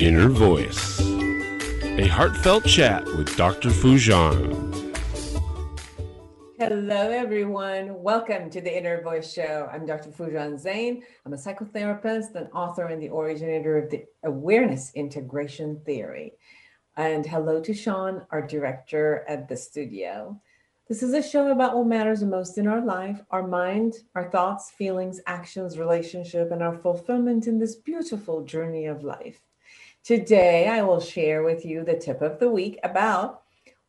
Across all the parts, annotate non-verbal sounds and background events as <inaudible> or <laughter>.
Inner Voice, a heartfelt chat with Dr. Foojan. Hello, everyone. Welcome to the Inner Voice Show. I'm Dr. Foojan Zeine. I'm a psychotherapist, an author, and the originator of the Awareness Integration Theory. And hello to Sean, our director at the studio. This is a show about what matters most in our life our mind, our thoughts, feelings, actions, relationship, and our fulfillment in this beautiful journey of life. Today, I will share with you the tip of the week about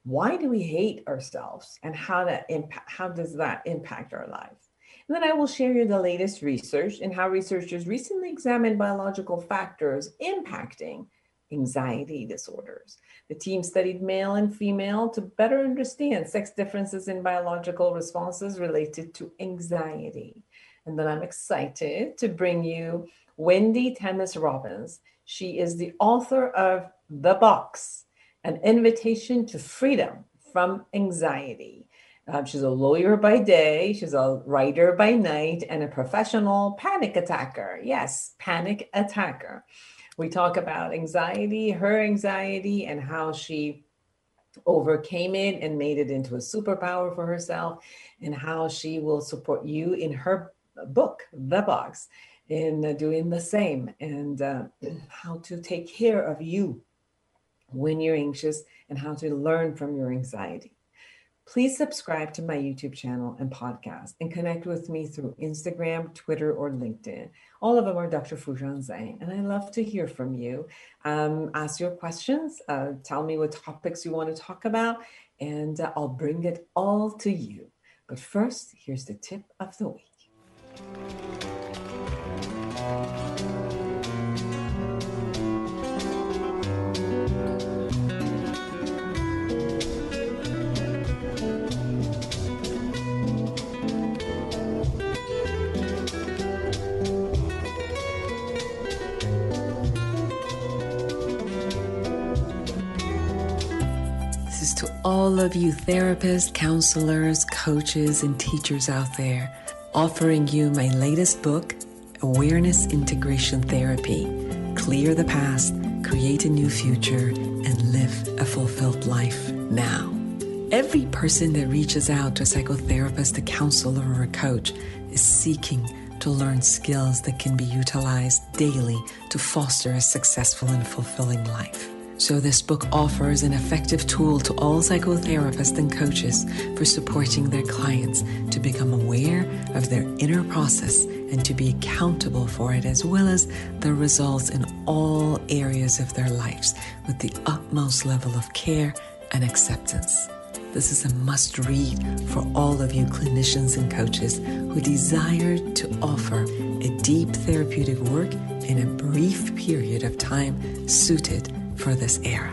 why do we hate ourselves and how that impact how does that impact our lives? And then i will share you the latest research and how researchers recently examined biological factors impacting anxiety disorders. The team studied male and female to better understand sex differences in biological responses related to anxiety. And then i'm excited to bring you wendy Dennis robbins she is the author of the box an invitation to freedom from anxiety. Um, she's a lawyer by day, she's a writer by night, and a professional panic attacker. Yes, panic attacker. We talk about anxiety, her anxiety, and how she overcame it and made it into a superpower for herself, and how she will support you in her book, The Box, in doing the same, and uh, how to take care of you when you're anxious and how to learn from your anxiety. Please subscribe to my YouTube channel and podcast and connect with me through Instagram, Twitter, or LinkedIn. All of them are Dr. Foojan Zeine, and I love to hear from you. Um, ask your questions, uh, tell me what topics you want to talk about, and uh, I'll bring it all to you. But first, here's the tip of the week. All of you therapists, counselors, coaches, and teachers out there, offering you my latest book, Awareness Integration Therapy Clear the Past, Create a New Future, and Live a Fulfilled Life Now. Every person that reaches out to a psychotherapist, a counselor, or a coach is seeking to learn skills that can be utilized daily to foster a successful and fulfilling life. So, this book offers an effective tool to all psychotherapists and coaches for supporting their clients to become aware of their inner process and to be accountable for it, as well as the results in all areas of their lives with the utmost level of care and acceptance. This is a must read for all of you clinicians and coaches who desire to offer a deep therapeutic work in a brief period of time suited for this era.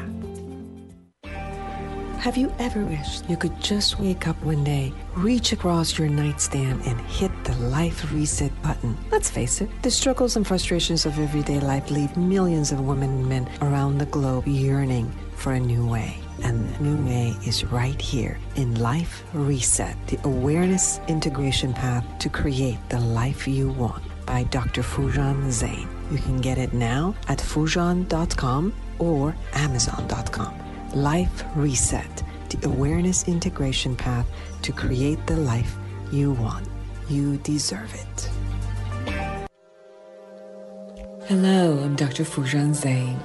Have you ever wished you could just wake up one day, reach across your nightstand, and hit the life reset button? Let's face it, the struggles and frustrations of everyday life leave millions of women and men around the globe yearning for a new way. And the new way is right here in Life Reset, the awareness integration path to create the life you want by Dr. Foojan Zeine. You can get it now at foojan.com or Amazon.com. Life Reset, the awareness integration path to create the life you want. You deserve it. Hello, I'm Dr. Foojan Zeine.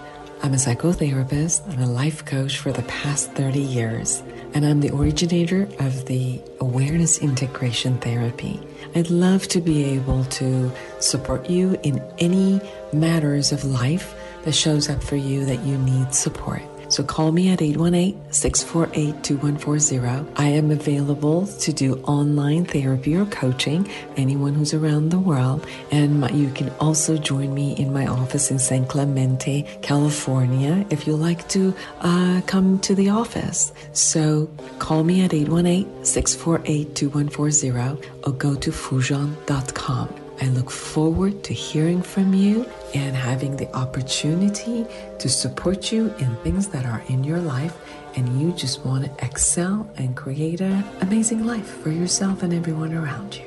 I'm a psychotherapist and a life coach for the past 30 years, and I'm the originator of the awareness integration therapy. I'd love to be able to support you in any matters of life that shows up for you that you need support. So call me at 818-648-2140. I am available to do online therapy or coaching, anyone who's around the world. And my, you can also join me in my office in San Clemente, California, if you like to uh, come to the office. So call me at 818-648-2140 or go to foojan.com. I look forward to hearing from you and having the opportunity to support you in things that are in your life and you just want to excel and create an amazing life for yourself and everyone around you.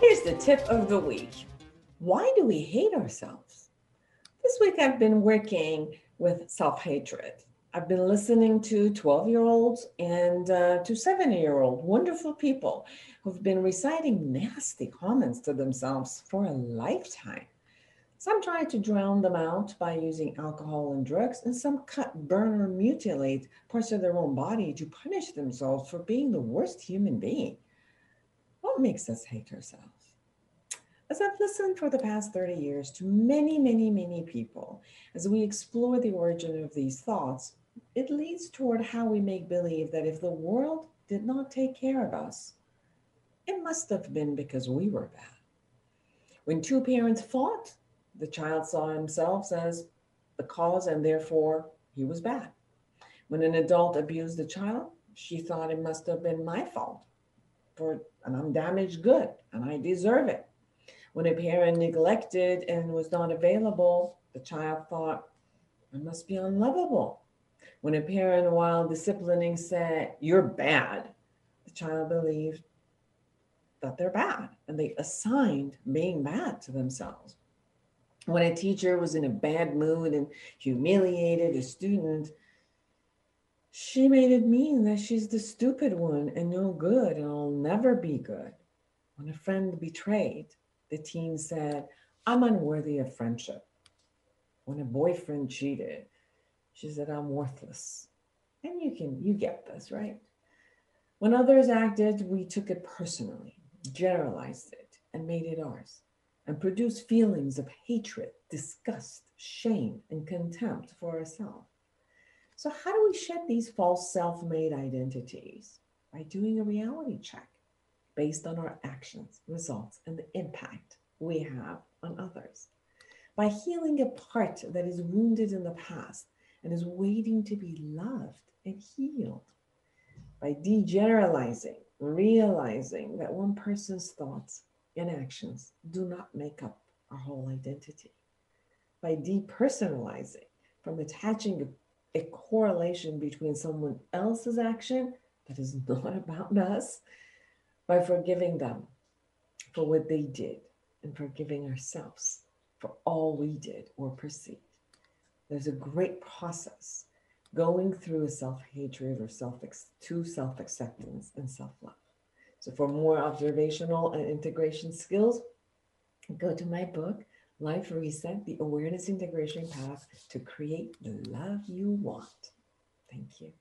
Here's the tip of the week. Why do we hate ourselves? This week I've been working with self hatred. I've been listening to 12 year olds and uh, to 70 year old wonderful people who've been reciting nasty comments to themselves for a lifetime. Some try to drown them out by using alcohol and drugs, and some cut, burn, or mutilate parts of their own body to punish themselves for being the worst human being. What makes us hate ourselves? As I've listened for the past 30 years to many, many, many people, as we explore the origin of these thoughts, it leads toward how we make believe that if the world did not take care of us, it must have been because we were bad. When two parents fought, the child saw himself as the cause and therefore he was bad. When an adult abused the child, she thought it must have been my fault for and I'm damaged good and I deserve it. When a parent neglected and was not available, the child thought I must be unlovable. When a parent, while disciplining, said, You're bad, the child believed that they're bad and they assigned being bad to themselves. When a teacher was in a bad mood and humiliated a student, she made it mean that she's the stupid one and no good and I'll never be good. When a friend betrayed, the teen said, I'm unworthy of friendship. When a boyfriend cheated, she said, I'm worthless. And you can, you get this, right? When others acted, we took it personally, generalized it, and made it ours and produced feelings of hatred, disgust, shame, and contempt for ourselves. So, how do we shed these false self made identities? By doing a reality check based on our actions, results, and the impact we have on others. By healing a part that is wounded in the past and is waiting to be loved and healed. By degeneralizing, realizing that one person's thoughts and actions do not make up our whole identity. By depersonalizing, from attaching a, correlation between someone else's action that is <laughs> not about us, by forgiving them for what they did and forgiving ourselves for all we did or perceived. There's a great process going through a self hatred or self to self acceptance and self love. So for more observational and integration skills, go to my book, Life Reset, the Awareness Integration Path to Create the Love You Want. Thank you.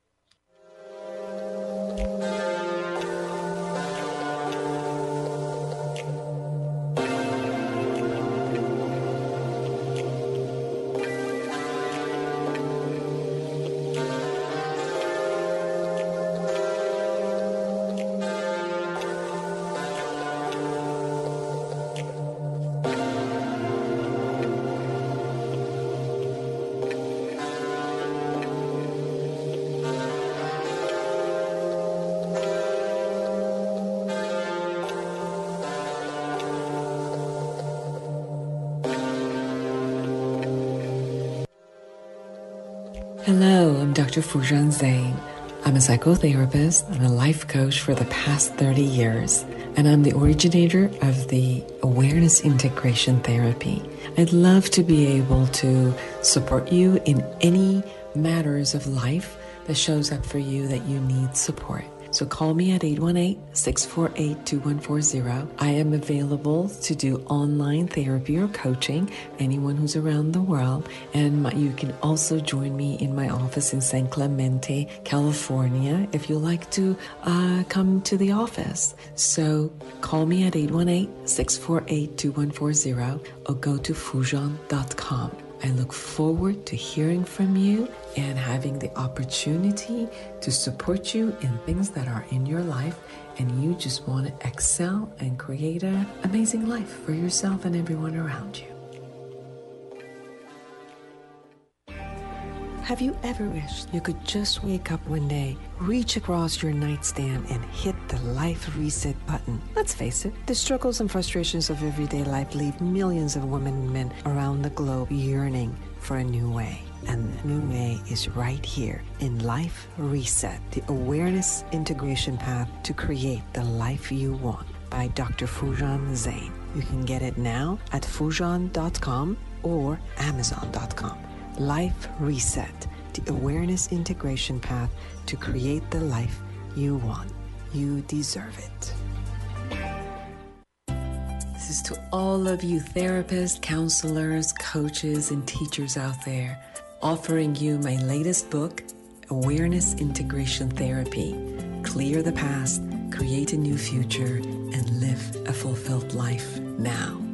I'm Dr. Foojan Zeine. I'm a psychotherapist and a life coach for the past 30 years, and I'm the originator of the Awareness Integration Therapy. I'd love to be able to support you in any matters of life that shows up for you that you need support. So call me at 818-648-2140. I am available to do online therapy or coaching, anyone who's around the world. And my, you can also join me in my office in San Clemente, California, if you like to uh, come to the office. So call me at 818-648-2140 or go to foojan.com. I look forward to hearing from you and having the opportunity to support you in things that are in your life and you just want to excel and create an amazing life for yourself and everyone around you. Have you ever wished you could just wake up one day, reach across your nightstand, and hit the life reset button? Let's face it, the struggles and frustrations of everyday life leave millions of women and men around the globe yearning for a new way. And the new way is right here in Life Reset, the awareness integration path to create the life you want. by Dr. Foojan Zeine. You can get it now at foojan.com or amazon.com. Life Reset, the awareness integration path to create the life you want. You deserve it. This is to all of you therapists, counselors, coaches, and teachers out there, offering you my latest book, Awareness Integration Therapy Clear the Past, Create a New Future, and Live a Fulfilled Life now.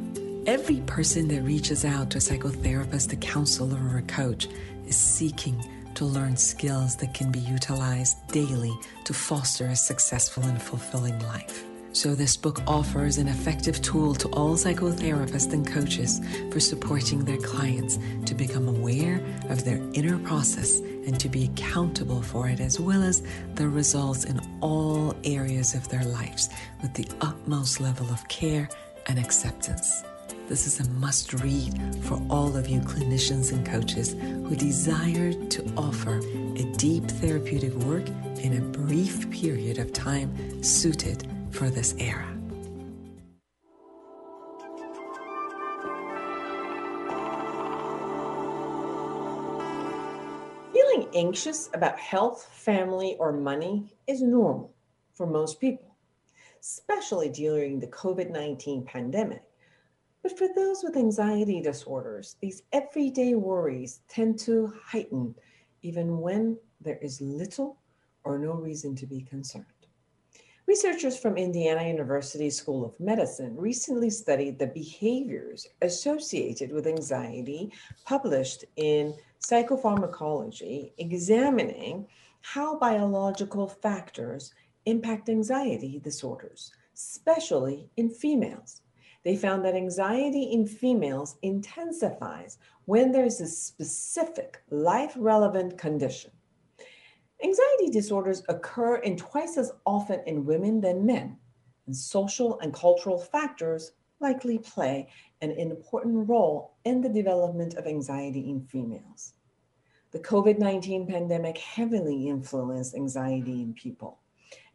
Every person that reaches out to a psychotherapist, a counselor, or a coach is seeking to learn skills that can be utilized daily to foster a successful and fulfilling life. So, this book offers an effective tool to all psychotherapists and coaches for supporting their clients to become aware of their inner process and to be accountable for it, as well as the results in all areas of their lives with the utmost level of care and acceptance. This is a must read for all of you clinicians and coaches who desire to offer a deep therapeutic work in a brief period of time suited for this era. Feeling anxious about health, family, or money is normal for most people, especially during the COVID 19 pandemic. But for those with anxiety disorders, these everyday worries tend to heighten even when there is little or no reason to be concerned. Researchers from Indiana University School of Medicine recently studied the behaviors associated with anxiety published in Psychopharmacology, examining how biological factors impact anxiety disorders, especially in females they found that anxiety in females intensifies when there's a specific life relevant condition. Anxiety disorders occur in twice as often in women than men, and social and cultural factors likely play an important role in the development of anxiety in females. The COVID 19 pandemic heavily influenced anxiety in people.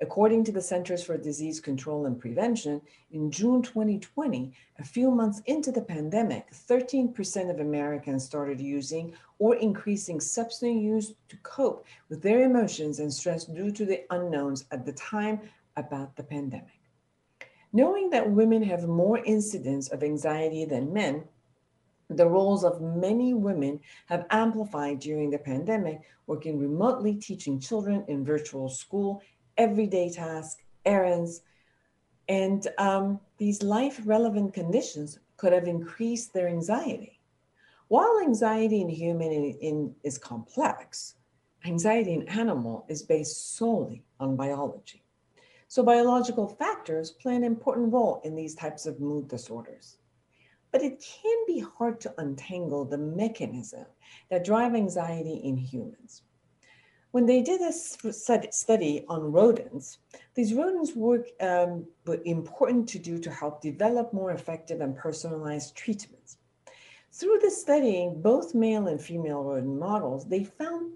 According to the Centers for Disease Control and Prevention, in June 2020, a few months into the pandemic, 13% of Americans started using or increasing substance use to cope with their emotions and stress due to the unknowns at the time about the pandemic. Knowing that women have more incidence of anxiety than men, the roles of many women have amplified during the pandemic, working remotely, teaching children in virtual school, everyday tasks, errands, and um, these life relevant conditions could have increased their anxiety. While anxiety in human in, in, is complex, anxiety in animal is based solely on biology. So biological factors play an important role in these types of mood disorders. But it can be hard to untangle the mechanism that drive anxiety in humans. When they did a study on rodents, these rodents were, um, were important to do to help develop more effective and personalized treatments. Through the studying both male and female rodent models, they found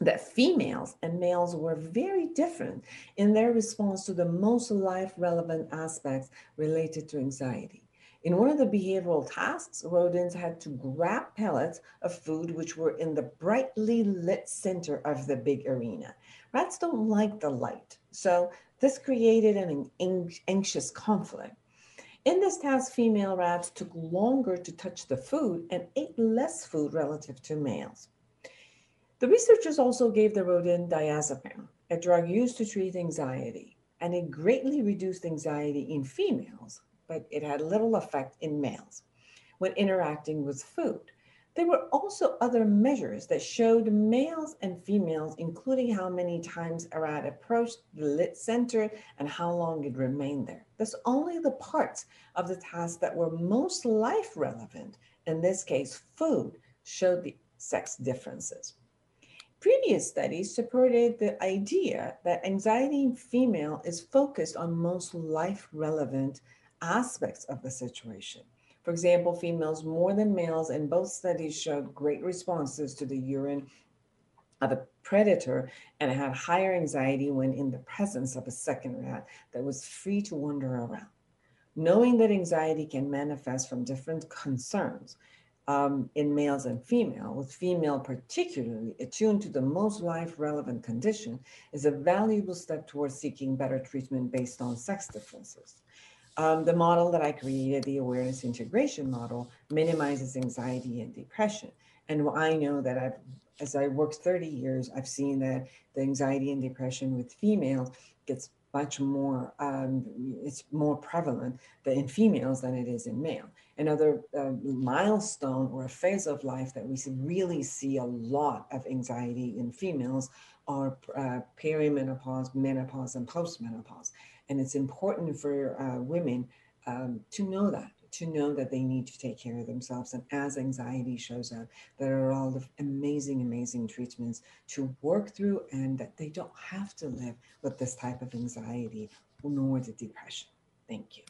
that females and males were very different in their response to the most life relevant aspects related to anxiety. In one of the behavioral tasks, rodents had to grab pellets of food which were in the brightly lit center of the big arena. Rats don't like the light, so this created an anxious conflict. In this task, female rats took longer to touch the food and ate less food relative to males. The researchers also gave the rodent diazepam, a drug used to treat anxiety, and it greatly reduced anxiety in females but it had little effect in males when interacting with food. There were also other measures that showed males and females, including how many times a rat approached the lit center and how long it remained there. That's only the parts of the task that were most life relevant, in this case, food, showed the sex differences. Previous studies supported the idea that anxiety in female is focused on most life relevant aspects of the situation. For example, females more than males in both studies showed great responses to the urine of a predator and had higher anxiety when in the presence of a second rat that was free to wander around. Knowing that anxiety can manifest from different concerns um, in males and female, with female particularly attuned to the most life relevant condition, is a valuable step towards seeking better treatment based on sex differences. Um, the model that I created, the awareness integration model, minimizes anxiety and depression. And I know that I've, as I worked 30 years, I've seen that the anxiety and depression with females gets much more, um, it's more prevalent in females than it is in male. Another uh, milestone or a phase of life that we really see a lot of anxiety in females are uh, perimenopause, menopause, and postmenopause. And it's important for uh, women um, to know that, to know that they need to take care of themselves. And as anxiety shows up, there are all the amazing, amazing treatments to work through and that they don't have to live with this type of anxiety nor the depression. Thank you.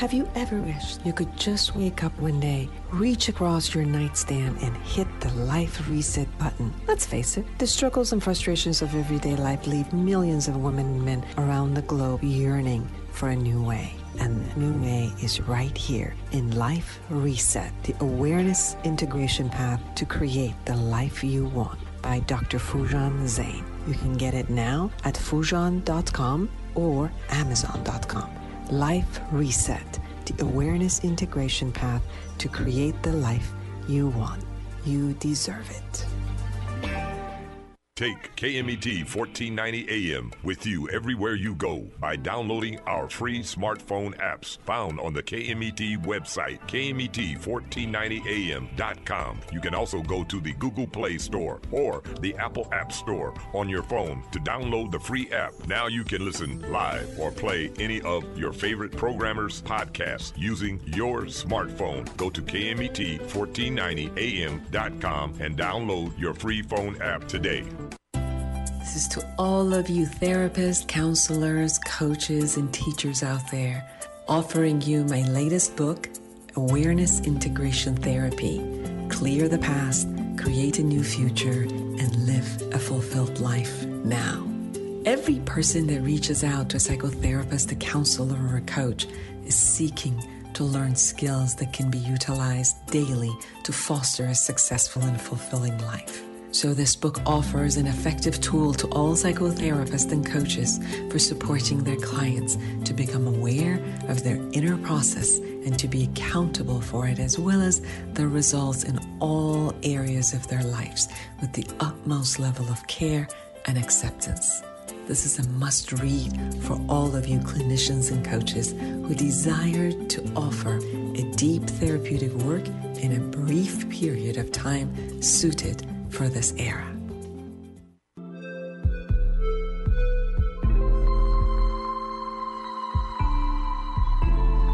Have you ever wished you could just wake up one day, reach across your nightstand, and hit the life reset button? Let's face it, the struggles and frustrations of everyday life leave millions of women and men around the globe yearning for a new way. And the new way is right here in Life Reset, the awareness integration path to create the life you want by Dr. Foojan Zeine. You can get it now at foojan.com or amazon.com. Life Reset, the awareness integration path to create the life you want. You deserve it. Take KMET 1490 AM with you everywhere you go by downloading our free smartphone apps found on the KMET website, KMET1490AM.com. You can also go to the Google Play Store or the Apple App Store on your phone to download the free app. Now you can listen live or play any of your favorite programmers' podcasts using your smartphone. Go to KMET1490AM.com and download your free phone app today. This is to all of you therapists, counselors, coaches, and teachers out there, offering you my latest book, Awareness Integration Therapy Clear the Past, Create a New Future, and Live a Fulfilled Life Now. Every person that reaches out to a psychotherapist, a counselor, or a coach is seeking to learn skills that can be utilized daily to foster a successful and fulfilling life. So, this book offers an effective tool to all psychotherapists and coaches for supporting their clients to become aware of their inner process and to be accountable for it, as well as the results in all areas of their lives with the utmost level of care and acceptance. This is a must read for all of you clinicians and coaches who desire to offer a deep therapeutic work in a brief period of time suited for this era.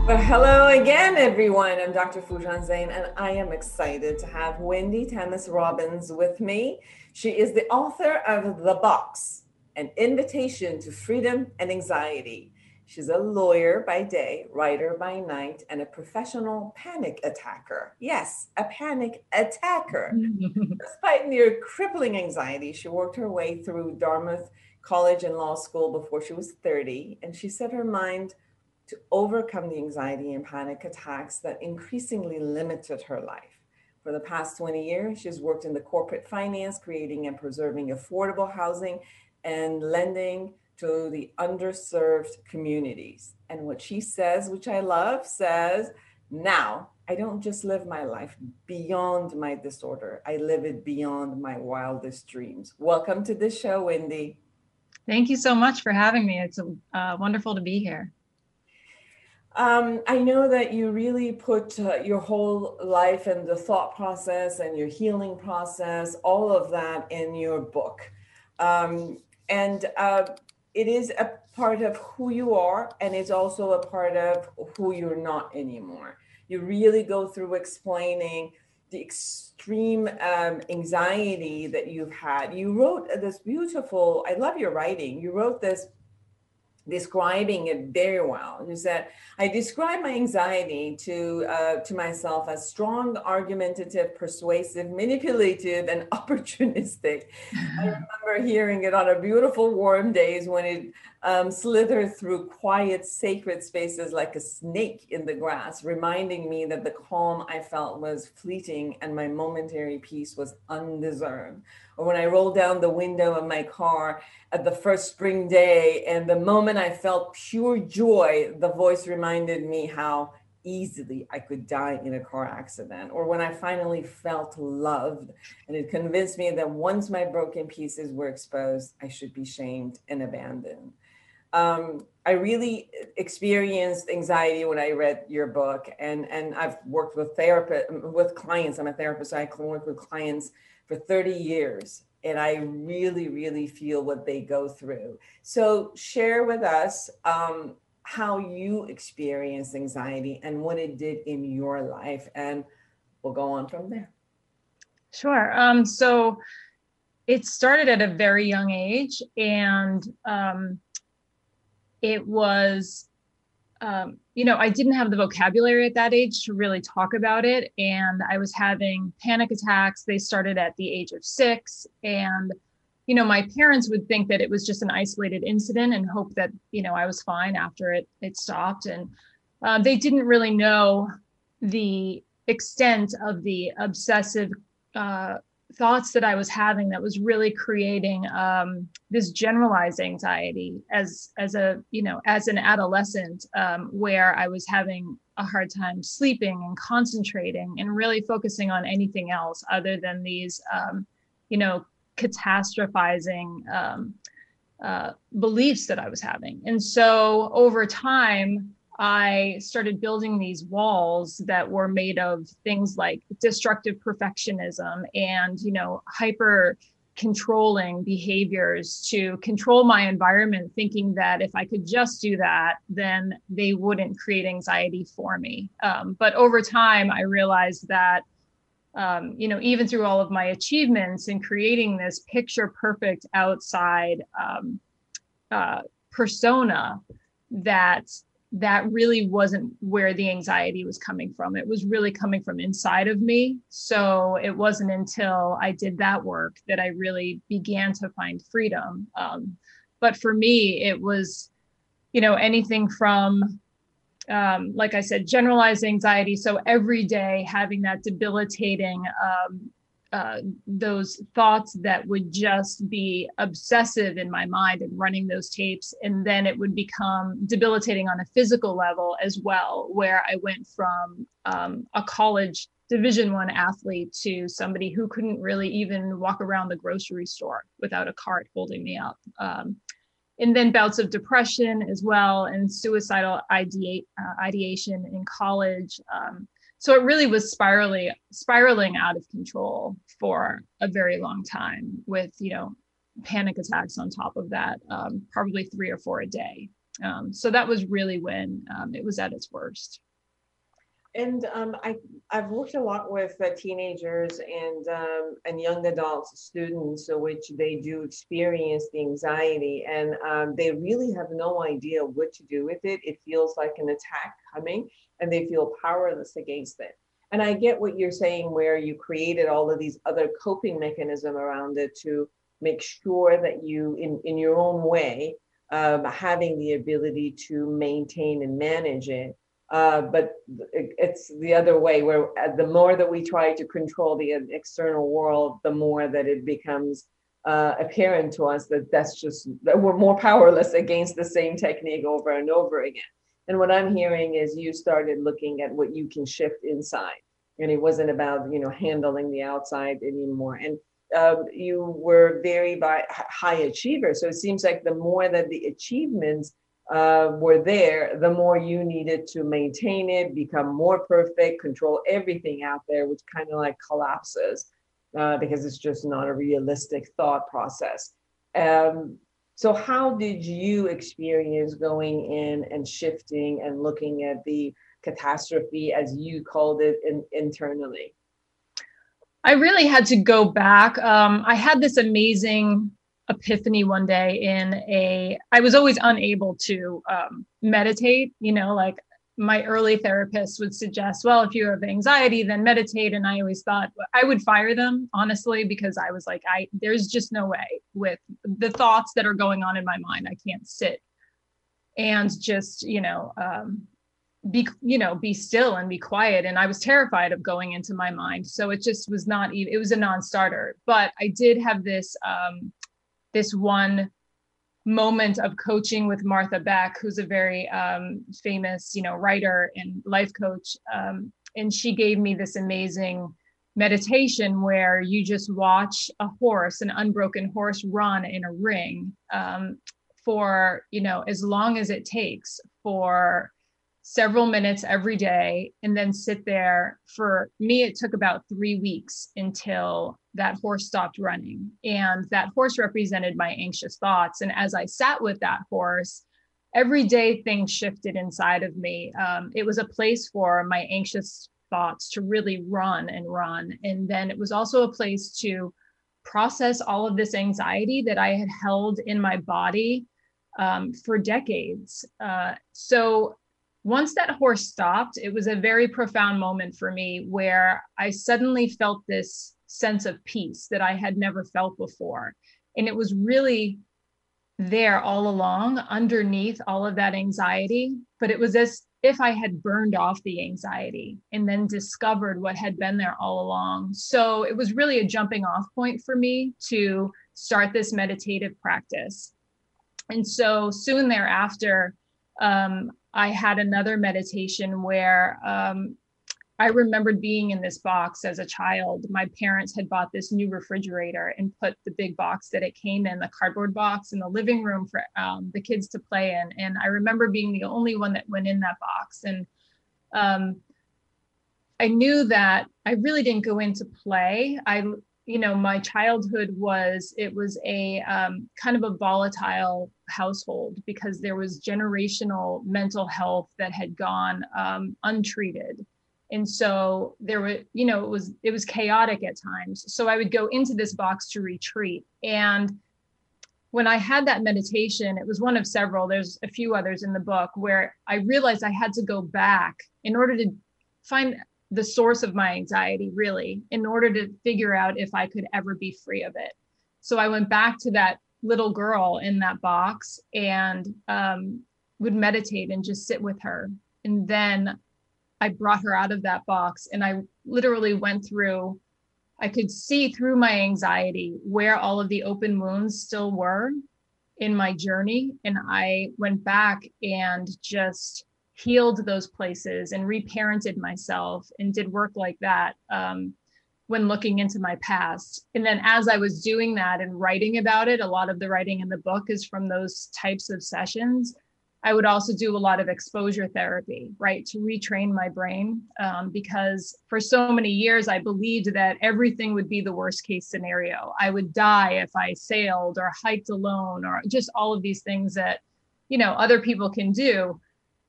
Well, hello again, everyone. I'm Dr. Foojan Zeine, and I am excited to have Wendy Thomas Robbins with me. She is the author of The Box An Invitation to Freedom and Anxiety. She's a lawyer by day, writer by night, and a professional panic attacker. Yes, a panic attacker. <laughs> Despite near crippling anxiety, she worked her way through Dartmouth College and law school before she was 30, and she set her mind to overcome the anxiety and panic attacks that increasingly limited her life. For the past 20 years, she's worked in the corporate finance, creating and preserving affordable housing and lending to the underserved communities. And what she says, which I love, says Now, I don't just live my life beyond my disorder, I live it beyond my wildest dreams. Welcome to the show, Wendy. Thank you so much for having me. It's uh, wonderful to be here. Um, I know that you really put uh, your whole life and the thought process and your healing process, all of that in your book. Um, and uh, it is a part of who you are, and it's also a part of who you're not anymore. You really go through explaining the extreme um, anxiety that you've had. You wrote this beautiful, I love your writing. You wrote this describing it very well. You said, I describe my anxiety to, uh, to myself as strong, argumentative, persuasive, manipulative, and <laughs> opportunistic. I <laughs> remember hearing it on a beautiful warm days when it um, slithered through quiet, sacred spaces like a snake in the grass, reminding me that the calm I felt was fleeting and my momentary peace was undeserved. Or when I rolled down the window of my car at the first spring day, and the moment I felt pure joy, the voice reminded me how easily I could die in a car accident, or when I finally felt loved, and it convinced me that once my broken pieces were exposed, I should be shamed and abandoned. Um, I really experienced anxiety when I read your book, and and I've worked with therapist with clients. I'm a therapist. So I work with clients for 30 years, and I really, really feel what they go through. So share with us um, how you experienced anxiety and what it did in your life, and we'll go on from there. Sure. Um, so it started at a very young age, and um, it was um, you know, I didn't have the vocabulary at that age to really talk about it. And I was having panic attacks. They started at the age of six. And, you know, my parents would think that it was just an isolated incident and hope that, you know, I was fine after it, it stopped. And uh, they didn't really know the extent of the obsessive uh, thoughts that I was having that was really creating um, this generalized anxiety as as a you know as an adolescent um, where I was having a hard time sleeping and concentrating and really focusing on anything else other than these um, you know catastrophizing um, uh, beliefs that I was having. And so over time I started building these walls that were made of things like destructive perfectionism and, you know, hyper controlling behaviors to control my environment, thinking that if I could just do that, then they wouldn't create anxiety for me. Um, but over time, I realized that, um, you know, even through all of my achievements in creating this picture perfect outside um, uh, persona, that that really wasn't where the anxiety was coming from. It was really coming from inside of me. So it wasn't until I did that work that I really began to find freedom. Um, but for me, it was, you know, anything from, um, like I said, generalized anxiety. So every day having that debilitating um, uh, those thoughts that would just be obsessive in my mind and running those tapes. And then it would become debilitating on a physical level as well where i went from um, a college division one athlete to somebody who couldn't really even walk around the grocery store without a cart holding me up. Um, and then bouts of depression as well and suicidal uh, ideation in college. Um, so it really was spiraling spiraling out of control for a very long time with you know panic attacks on top of that um, probably three or four a day. Um, so that was really when um, it was at its worst and um, I, I've worked a lot with uh, teenagers and um, and young adults, students, which they do experience the anxiety, and um, they really have no idea what to do with it. It feels like an attack coming, and they feel powerless against it. And I get what you're saying, where you created all of these other coping mechanism around it to make sure that you, in in your own way, um, having the ability to maintain and manage it uh, but it's the other way where uh, the more that we try to control the external world, the more that it becomes uh, apparent to us that that's just that we're more powerless against the same technique over and over again. And what I'm hearing is you started looking at what you can shift inside. And it wasn't about, you know, handling the outside anymore. And um, you were very by, high achiever. So it seems like the more that the achievements uh, were there, the more you needed to maintain it, become more perfect, control everything out there, which kind of like collapses uh, because it's just not a realistic thought process. Um, so, how did you experience going in and shifting and looking at the catastrophe, as you called it, in, internally? I really had to go back. Um, I had this amazing epiphany one day in a, I was always unable to um, meditate, you know, like my early therapist would suggest, well, if you have anxiety, then meditate. And I always thought I would fire them, honestly, because I was like, I there's just no way with the thoughts that are going on in my mind. I can't sit and just, you know, um, be, you know, be still and be quiet. And I was terrified of going into my mind. So it just was not even, it was a non-starter. But I did have this um, this one moment of coaching with Martha Beck, who's a very um, famous, you know, writer and life coach. Um, and she gave me this amazing meditation where you just watch a horse, an unbroken horse, run in a ring um, for, you know, as long as it takes for several minutes every day and then sit there for me it took about 3 weeks until that horse stopped running. And that horse represented my anxious thoughts. And as i sat with that horse every day things shifted inside of me. Um, it was a place for my anxious thoughts to really run and run. And then it was also a place to process all of this anxiety that i had held in my body um, for decades. Uh, so once that horse stopped, it was a very profound moment for me where I suddenly felt this sense of peace that I had never felt before. And it was really there all along underneath all of that anxiety. But it was as if I had burned off the anxiety and then discovered what had been there all along. So it was really a jumping off point for me to start this meditative practice. And so soon thereafter, um, I had another meditation where um, I remembered being in this box as a child. My parents had bought this new refrigerator and put the big box that it came in, the cardboard box, in the living room for um, the kids to play in. And I remember being the only one that went in that box. And um, I knew that I really didn't go into play. I you know my childhood was it was a um, kind of a volatile household because there was generational mental health that had gone um, untreated and so there were you know it was it was chaotic at times so i would go into this box to retreat and when i had that meditation it was one of several there's a few others in the book where i realized i had to go back in order to find the source of my anxiety really in order to figure out if I could ever be free of it. So I went back to that little girl in that box and um, would meditate and just sit with her. And then I brought her out of that box and I literally went through, I could see through my anxiety where all of the open wounds still were in my journey. And I went back and just healed those places and reparented myself and did work like that um, when looking into my past. And then as I was doing that and writing about it, a lot of the writing in the book is from those types of sessions. I would also do a lot of exposure therapy, right, to retrain my brain. Um, because for so many years, I believed that everything would be the worst case scenario. I would die if I sailed or hiked alone or just all of these things that, you know, other people can do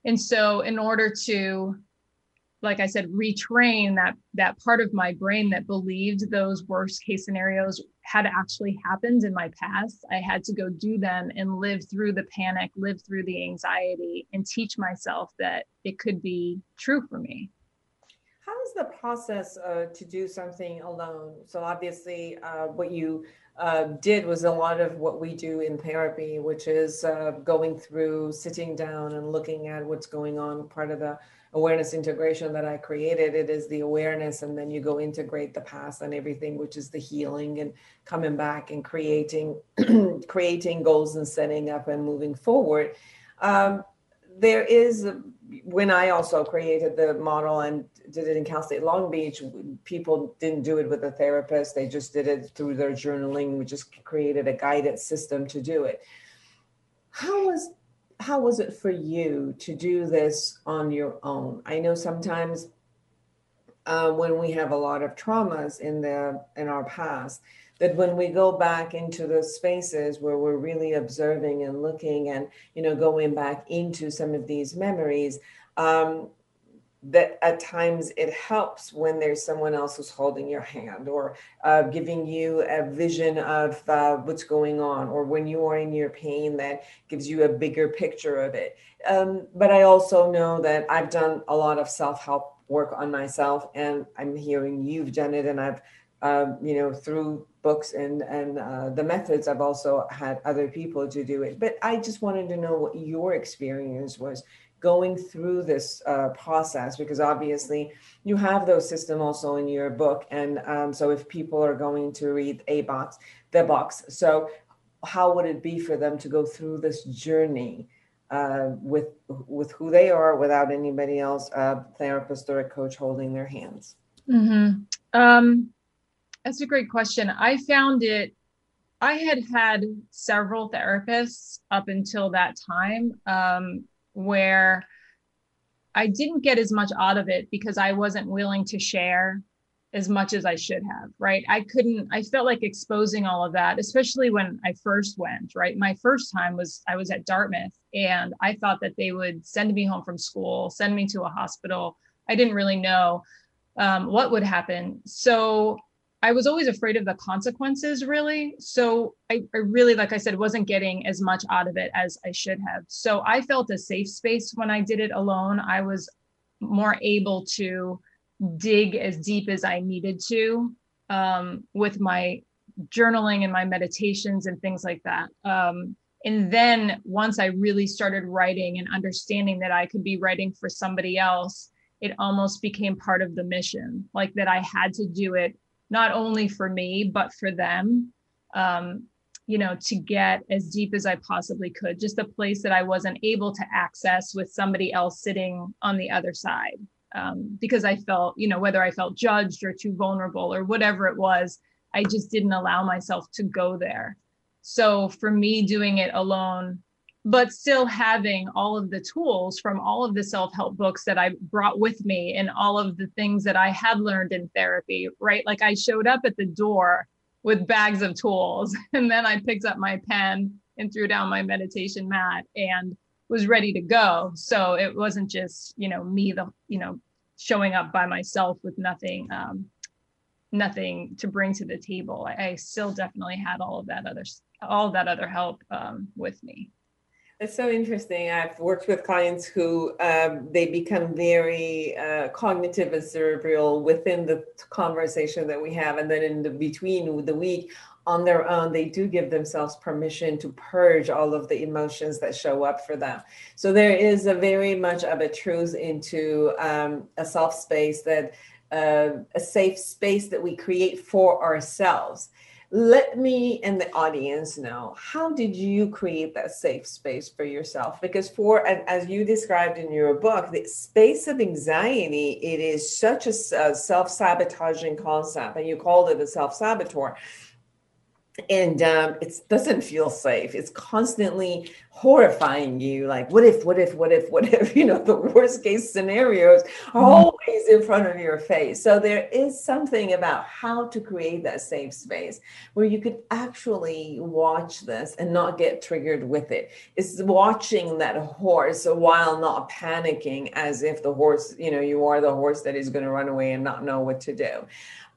and so in order to like i said retrain that that part of my brain that believed those worst case scenarios had actually happened in my past i had to go do them and live through the panic live through the anxiety and teach myself that it could be true for me how is the process uh, to do something alone so obviously uh, what you uh, did was a lot of what we do in therapy, which is uh, going through, sitting down, and looking at what's going on. Part of the awareness integration that I created, it is the awareness, and then you go integrate the past and everything, which is the healing and coming back and creating, <clears throat> creating goals and setting up and moving forward. Um, there is when I also created the model and did it in Cal State Long Beach, people didn't do it with a therapist. They just did it through their journaling. We just created a guided system to do it. How was how was it for you to do this on your own? I know sometimes uh, when we have a lot of traumas in the in our past, that when we go back into the spaces where we're really observing and looking and you know going back into some of these memories um, that at times it helps when there's someone else who's holding your hand or uh, giving you a vision of uh, what's going on or when you are in your pain that gives you a bigger picture of it um, but i also know that i've done a lot of self-help work on myself and i'm hearing you've done it and i've um, you know, through books and and uh, the methods, I've also had other people to do it. But I just wanted to know what your experience was going through this uh, process because obviously you have those systems also in your book and um, so if people are going to read a box the box so how would it be for them to go through this journey uh, with with who they are without anybody else a therapist or a coach holding their hands mm-hmm. um, that's a great question. I found it, I had had several therapists up until that time um, where I didn't get as much out of it because I wasn't willing to share as much as I should have, right? I couldn't, I felt like exposing all of that, especially when I first went, right? My first time was I was at Dartmouth and I thought that they would send me home from school, send me to a hospital. I didn't really know um, what would happen. So I was always afraid of the consequences, really. So I, I, really, like I said, wasn't getting as much out of it as I should have. So I felt a safe space when I did it alone. I was more able to dig as deep as I needed to um, with my journaling and my meditations and things like that. Um, and then once I really started writing and understanding that I could be writing for somebody else, it almost became part of the mission, like that I had to do it not only for me but for them um, you know to get as deep as i possibly could just a place that i wasn't able to access with somebody else sitting on the other side. Um, because i felt you know whether i felt judged or too vulnerable or whatever it was i just didn't allow myself to go there. So for me doing it alone but still having all of the tools from all of the self-help books that I brought with me and all of the things that I had learned in therapy, right? Like I showed up at the door with bags of tools <laughs> and then I picked up my pen and threw down my meditation mat and was ready to go. So it wasn't just, you know, me the, you know, showing up by myself with nothing um nothing to bring to the table. I, I still definitely had all of that other all of that other help um, with me. It's so interesting. I've worked with clients who um, they become very uh, cognitive and cerebral within the conversation that we have, and then in the between the week on their own, they do give themselves permission to purge all of the emotions that show up for them. So there is a very much of a truth into um, a self space that uh, a safe space that we create for ourselves let me and the audience know how did you create that safe space for yourself? Because for and as you described in your book the space of anxiety it is such a, a self-sabotaging concept and you called it a self-saboteur and um, it doesn't feel safe. It's constantly horrifying you. Like, what if, what if, what if, what if? <laughs> You know, the worst case scenarios are mm-hmm. always in front of your face. So there is something about how to create that safe space where you could actually watch this and not get triggered with it. It's watching that horse while not panicking as if the horse, you know, you are the horse that is going to run away and not know what to do.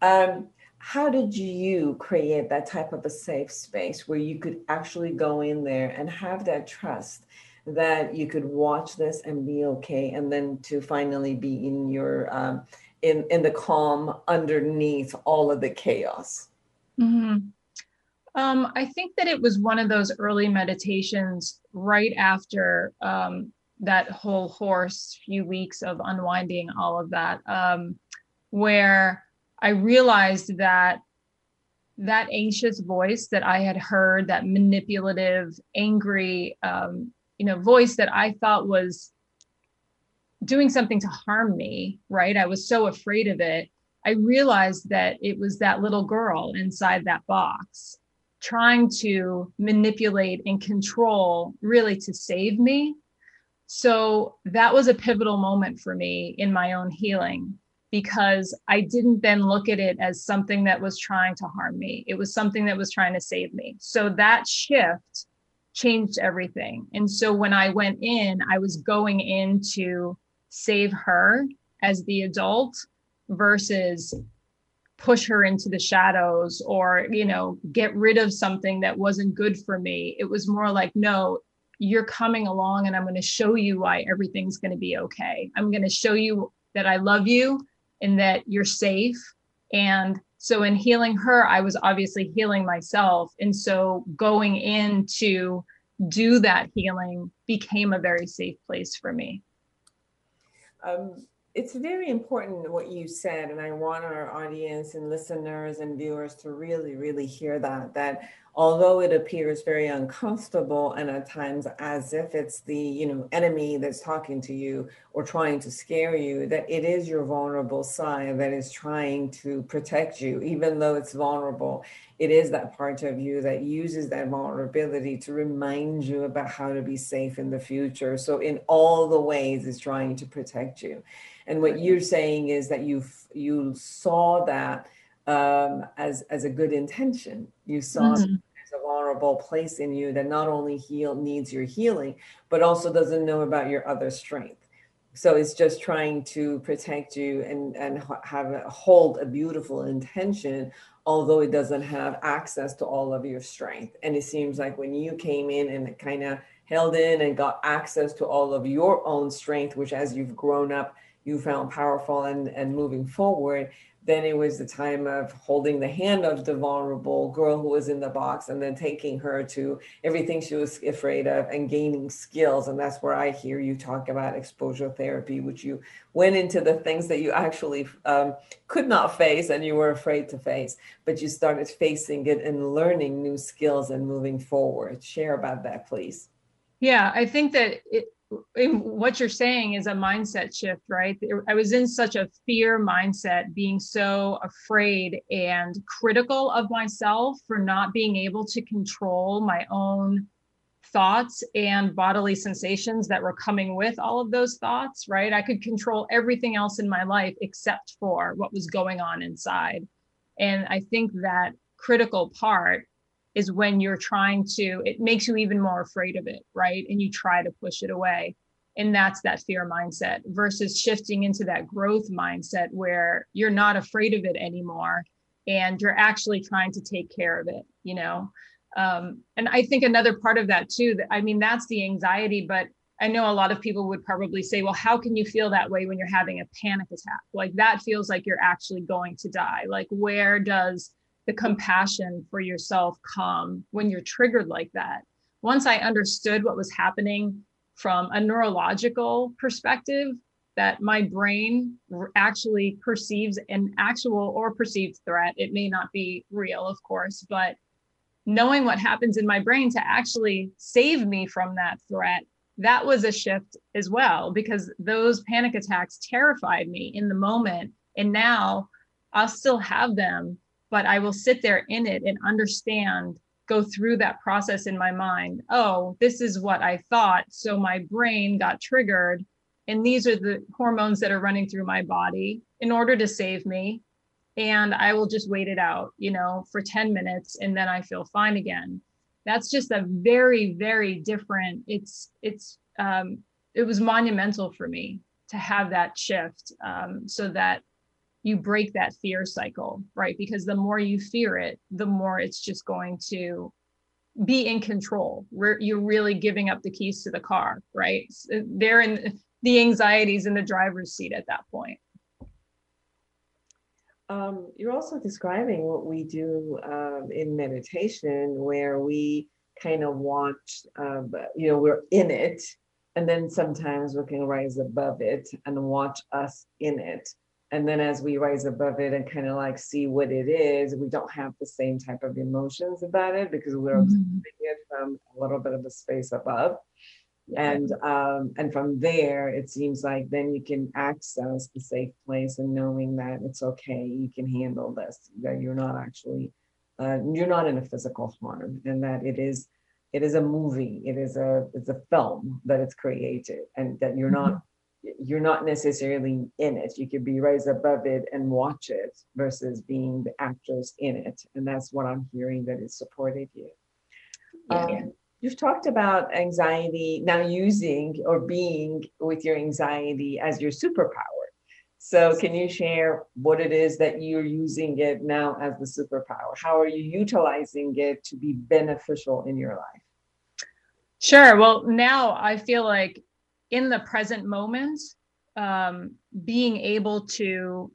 Um, how did you create that type of a safe space where you could actually go in there and have that trust that you could watch this and be okay and then to finally be in your um, in in the calm underneath all of the chaos mm-hmm. um, i think that it was one of those early meditations right after um, that whole horse few weeks of unwinding all of that um, where I realized that that anxious voice that I had heard, that manipulative, angry, um, you know, voice that I thought was doing something to harm me, right? I was so afraid of it. I realized that it was that little girl inside that box trying to manipulate and control really to save me. So that was a pivotal moment for me in my own healing because I didn't then look at it as something that was trying to harm me. It was something that was trying to save me. So that shift changed everything. And so when I went in, I was going in to save her as the adult versus push her into the shadows or you know get rid of something that wasn't good for me it was more like no you're coming along and i'm going to show you why everything's going to be okay i'm going to show you that i love you and that you're safe. And so in healing her i was obviously healing myself. And so going in to do that healing became a very safe place for me. Um, it's very important what you said and i want our audience and listeners and viewers to really really hear that that although it appears very uncomfortable and at times as if it's the you know enemy that's talking to you or trying to scare you that it is your vulnerable side that is trying to protect you. Even though it's vulnerable it is that part of you that uses that vulnerability to remind you about how to be safe in the future. So in all the ways it's trying to protect you. And what you're saying is that you you saw that um, as as a good intention. You saw mm-hmm. as a vulnerable place in you that not only heal needs your healing, but also doesn't know about your other strength. So it's just trying to protect you and and have a, hold a beautiful intention, although it doesn't have access to all of your strength. And it seems like when you came in and kind of held in and got access to all of your own strength, which as you've grown up you found powerful and, and moving forward, then it was the time of holding the hand of the vulnerable girl who was in the box and then taking her to everything she was afraid of and gaining skills. And that's where I hear you talk about exposure therapy, which you went into the things that you actually um, could not face and you were afraid to face, but you started facing it and learning new skills and moving forward. Share about that, please. Yeah, I think that it, what you're saying is a mindset shift, right? I was in such a fear mindset, being so afraid and critical of myself for not being able to control my own thoughts and bodily sensations that were coming with all of those thoughts, right? I could control everything else in my life except for what was going on inside. And I think that critical part is when you're trying to it makes you even more afraid of it right? And you try to push it away. And that's that fear mindset versus shifting into that growth mindset where you're not afraid of it anymore and you're actually trying to take care of it you know? Um, and i think another part of that too that i mean that's the anxiety but i know a lot of people would probably say well how can you feel that way when you're having a panic attack? Like that feels like you're actually going to die. Like where does the compassion for yourself come when you're triggered like that. Once I understood what was happening from a neurological perspective, that my brain actually perceives an actual or perceived threat. It may not be real, of course, but knowing what happens in my brain to actually save me from that threat, that was a shift as well, because those panic attacks terrified me in the moment. And now I'll still have them, but I will sit there in it and understand, go through that process in my mind. Oh, this is what I thought. So my brain got triggered. And these are the hormones that are running through my body in order to save me. And I will just wait it out, you know, for 10 minutes and then I feel fine again. That's just a very, very different, it's, it's, um, it was monumental for me to have that shift um, so that you break that fear cycle, right? Because the more you fear it, the more it's just going to be in control. You're really giving up the keys to the car, right? They're in the anxieties in the driver's seat at that point. Um, you're also describing what we do um, in meditation, where we kind of watch, um, you know, we're in it, and then sometimes we can rise above it and watch us in it and then as we rise above it and kind of like see what it is we don't have the same type of emotions about it because we're mm-hmm. observing it from a little bit of a space above and um, and from there it seems like then you can access the safe place and knowing that it's okay you can handle this that you're not actually uh, you're not in a physical harm and that it is it is a movie it is a it's a film that it's created and that you're not mm-hmm. You're not necessarily in it you could be raised above it and watch it versus being the actors in it and that's what i'm hearing that it supported you yeah. Um, You've talked about anxiety now using or being with your anxiety as your superpower. So, can you share what it is that you're using it now as the superpower? How are you utilizing it to be beneficial in your life? Sure. Well, now I feel like in the present moment, um, being able to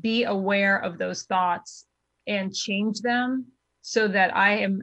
be aware of those thoughts and change them so that I am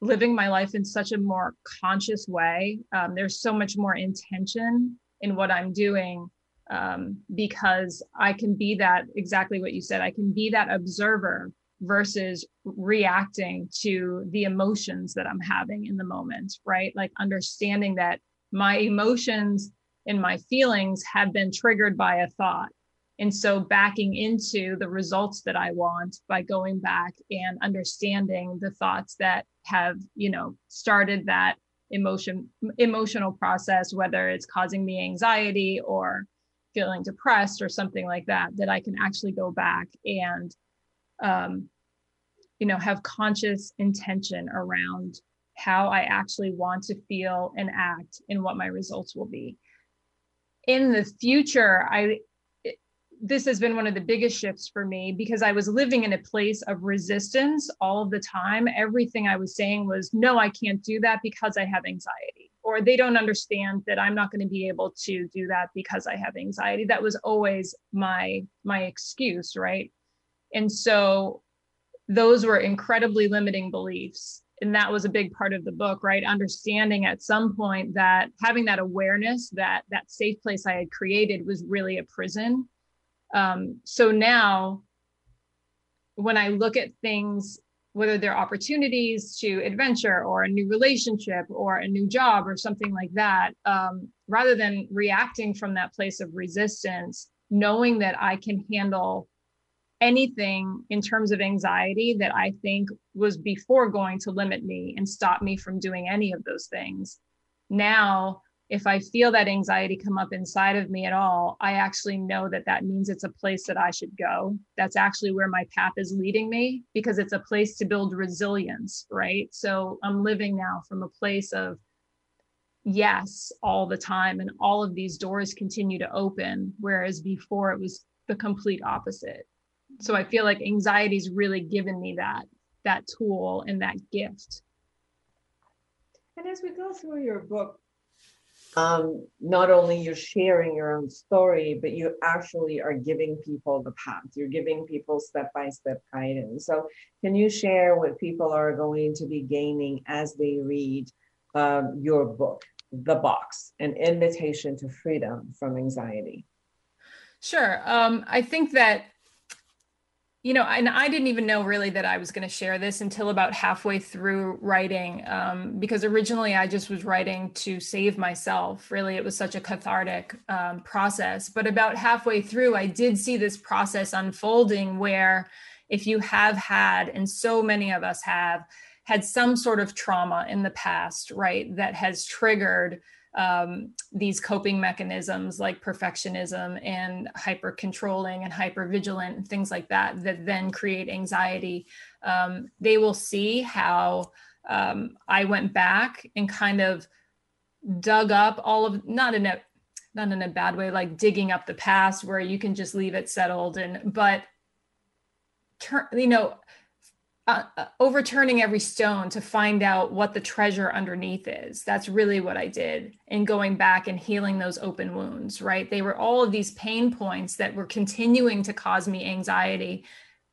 living my life in such a more conscious way. Um, there's so much more intention in what I'm doing um, because I can be that exactly what you said. I can be that observer versus reacting to the emotions that I'm having in the moment, right? Like understanding that my emotions and my feelings have been triggered by a thought. And so backing into the results that I want by going back and understanding the thoughts that have, you know, started that emotion emotional process, whether it's causing me anxiety or feeling depressed or something like that, that I can actually go back and um, you know, have conscious intention around how I actually want to feel and act and what my results will be. In the future, I this has been one of the biggest shifts for me because I was living in a place of resistance all of the time. Everything I was saying was, no, I can't do that because I have anxiety. Or they don't understand that I'm not going to be able to do that because I have anxiety. That was always my my excuse, right? And so those were incredibly limiting beliefs. And that was a big part of the book, right? Understanding at some point that having that awareness that that safe place I had created was really a prison um, so now, when I look at things, whether they're opportunities to adventure or a new relationship or a new job or something like that, um, rather than reacting from that place of resistance, knowing that I can handle anything in terms of anxiety that I think was before going to limit me and stop me from doing any of those things. Now if I feel that anxiety come up inside of me at all, I actually know that that means it's a place that I should go. That's actually where my path is leading me because it's a place to build resilience, right? So I'm living now from a place of yes all the time, and all of these doors continue to open, whereas before it was the complete opposite. So I feel like anxiety's really given me that that tool and that gift. And as we go through your book, um, not only you're sharing your own story, but you actually are giving people the path. You're giving people step by step guidance. So, can you share what people are going to be gaining as they read um, your book, The Box An Invitation to Freedom from Anxiety? Sure. Um, I think that you know, and I didn't even know really that I was going to share this until about halfway through writing, um, because originally I just was writing to save myself. Really, it was such a cathartic um, process. But about halfway through, I did see this process unfolding where if you have had, and so many of us have, had some sort of trauma in the past, right, that has triggered um, these coping mechanisms like perfectionism and hyper controlling and hyper vigilant and things like that that then create anxiety. Um, they will see how um, i went back and kind of dug up all of not in a not in a bad way like digging up the past where you can just leave it settled and but turn you know uh, uh, overturning every stone to find out what the treasure underneath is. That's really what I did in going back and healing those open wounds, right? They were all of these pain points that were continuing to cause me anxiety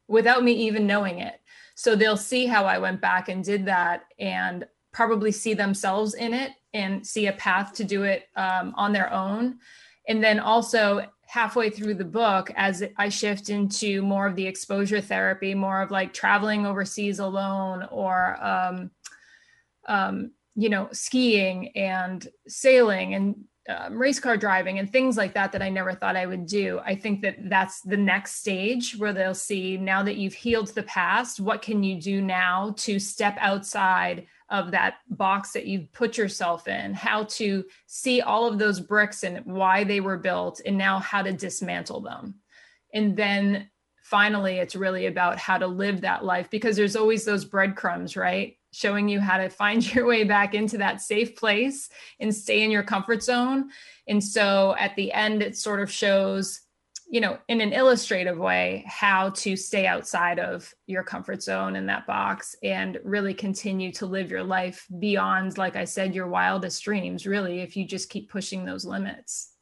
without me even knowing it. So they'll see how I went back and did that and probably see themselves in it and see a path to do it um, on their own. And then also halfway through the book as I shift into more of the exposure therapy, more of like traveling overseas alone or, um, um, you know, skiing and sailing and um, race car driving and things like that that I never thought I would do. I think that that's the next stage where they'll see now that you've healed the past, what can you do now to step outside of that box that you've put yourself in, how to see all of those bricks and why they were built, and now how to dismantle them. And then finally, it's really about how to live that life because there's always those breadcrumbs, right? showing you how to find <laughs> your way back into that safe place and stay in your comfort zone. And so at the end, it sort of shows, you know, in an illustrative way, how to stay outside of your comfort zone in that box and really continue to live your life beyond, like I said, your wildest dreams, really, if you just keep pushing those limits.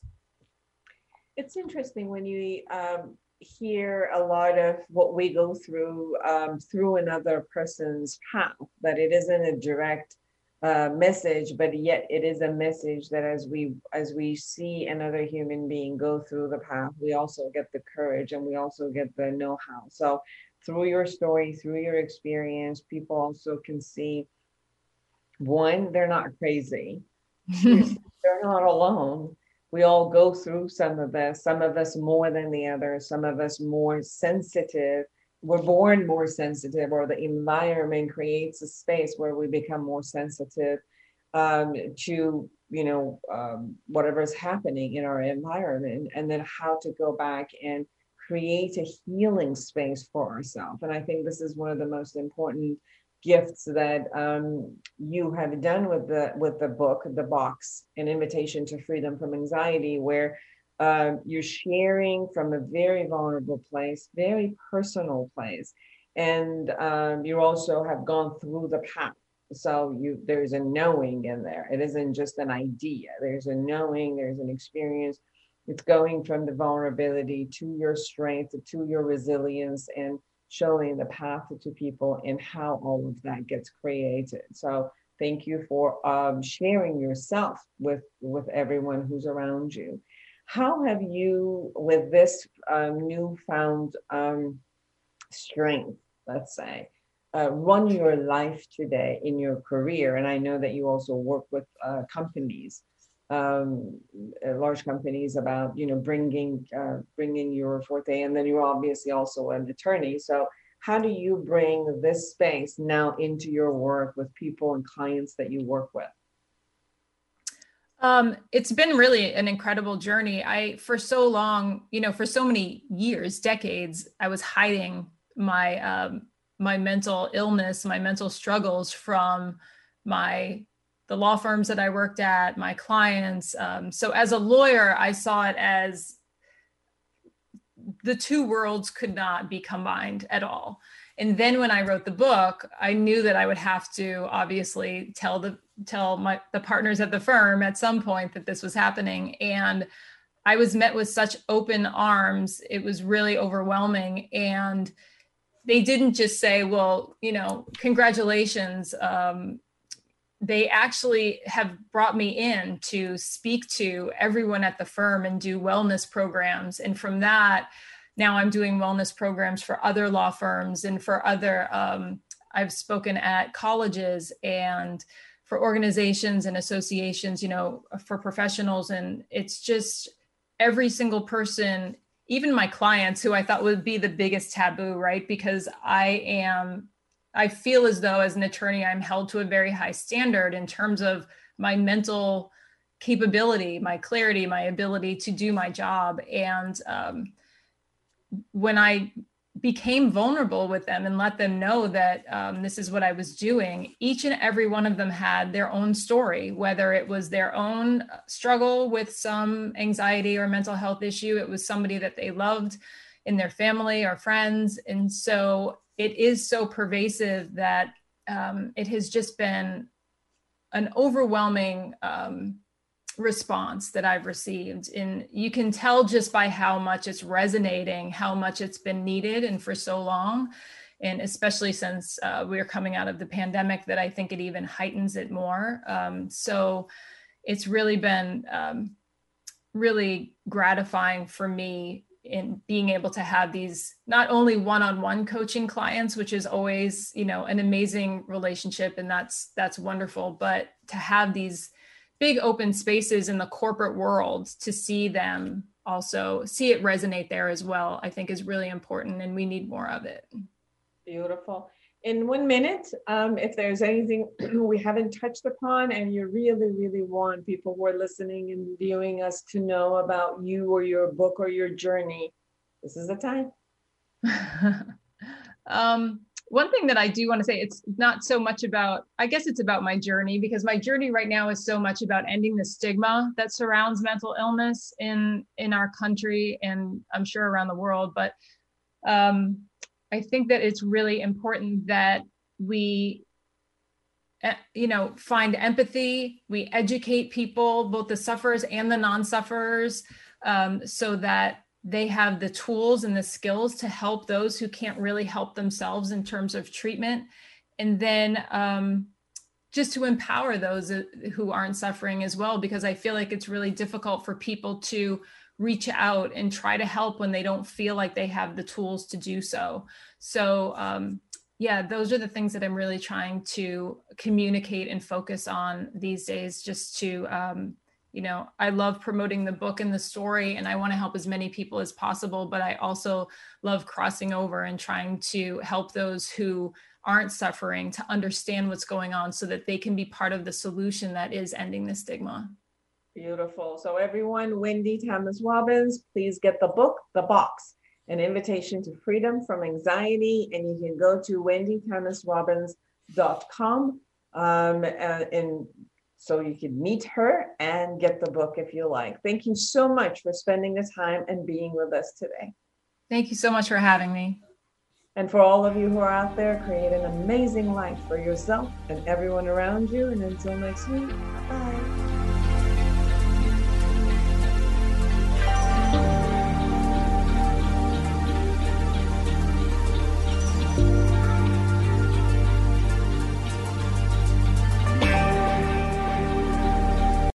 It's interesting when you um, hear a lot of what we go through um, through another person's path, that it isn't a direct uh, message, but yet it is a message that as we as we see another human being go through the path, we also get the courage and we also get the know-how. So through your story, through your experience, people also can see one, they're not crazy. <laughs> they're not alone we all go through some of this, some of us more than the others, some of us more sensitive. We're born more sensitive, or the environment creates a space where we become more sensitive um, to, you know, um, whatever's happening in our environment, and then how to go back and create a healing space for ourselves. And I think this is one of the most important gifts that um, you have done with the with the book, the box, an invitation to freedom from anxiety, where uh, you're sharing from a very vulnerable place, very personal place, and um, you also have gone through the path. So you there's a knowing in there. It isn't just an idea. There's a knowing. There's an experience. It's going from the vulnerability to your strength, to your resilience, and showing the path to people and how all of that gets created. So thank you for um, sharing yourself with with everyone who's around you. How have you, with this um, newfound um, strength, let's say, uh, run your life today in your career? And I know that you also work with uh, companies um, uh, large companies about you know bringing uh, bringing your forte, and then you're obviously also an attorney. So how do you bring this space now into your work with people and clients that you work with? Um, it's been really an incredible journey. I, for so long, you know, for so many years, decades, I was hiding my um, my mental illness, my mental struggles from my the law firms that I worked at, my clients. Um, so as a lawyer, I saw it as the two worlds could not be combined at all. And then when I wrote the book, I knew that I would have to obviously tell the tell my the partners at the firm at some point that this was happening. And I was met with such open arms. It was really overwhelming. And they didn't just say, well, you know, congratulations. Um, they actually have brought me in to speak to everyone at the firm and do wellness programs. And from that, now I'm doing wellness programs for other law firms and for other, um, I've spoken at colleges and for organizations and associations, you know, for professionals. And it's just every single person, even my clients who I thought would be the biggest taboo, right? Because I am I feel as though as an attorney, I'm held to a very high standard in terms of my mental capability, my clarity, my ability to do my job. And um, when I became vulnerable with them and let them know that um, this is what I was doing, each and every one of them had their own story, whether it was their own struggle with some anxiety or mental health issue, it was somebody that they loved in their family or friends. And so it is so pervasive that um, it has just been an overwhelming um, response that I've received. And you can tell just by how much it's resonating, how much it's been needed and for so long. And especially since uh, we're coming out of the pandemic, that I think it even heightens it more. Um, so it's really been um, really gratifying for me in being able to have these not only one-on-one coaching clients which is always you know an amazing relationship and that's that's wonderful but to have these big open spaces in the corporate world to see them also see it resonate there as well i think is really important and we need more of it. Beautiful. In one minute um, if there's anything <clears throat> we haven't touched upon and you really really want people who are listening and viewing us to know about you or your book or your journey this is the time. <laughs> Um, one thing that I do want to say, it's not so much about, I guess it's about my journey because my journey right now is so much about ending the stigma that surrounds mental illness in in our country and I'm sure around the world. But um, I think that it's really important that we eh, you know find empathy we educate people both the sufferers and the non-sufferers um, so that they have the tools and the skills to help those who can't really help themselves in terms of treatment. And then um, just to empower those uh, who aren't suffering as well because i feel like it's really difficult for people to reach out and try to help when they don't feel like they have the tools to do so. So um, yeah those are the things that i'm really trying to communicate and focus on these days just to um, you know i love promoting the book and the story and i want to help as many people as possible but i also love crossing over and trying to help those who aren't suffering to understand what's going on so that they can be part of the solution that is ending the stigma. Beautiful. So everyone wendy thomas robbins please get the book the box an invitation to freedom from anxiety and you can go to wendythomasrobbins.com um, and, and so you can meet her and get the book if you like. Thank you so much for spending the time and being with us today. Thank you so much for having me. And for all of you who are out there, create an amazing life for yourself and everyone around you. And until next week, bye.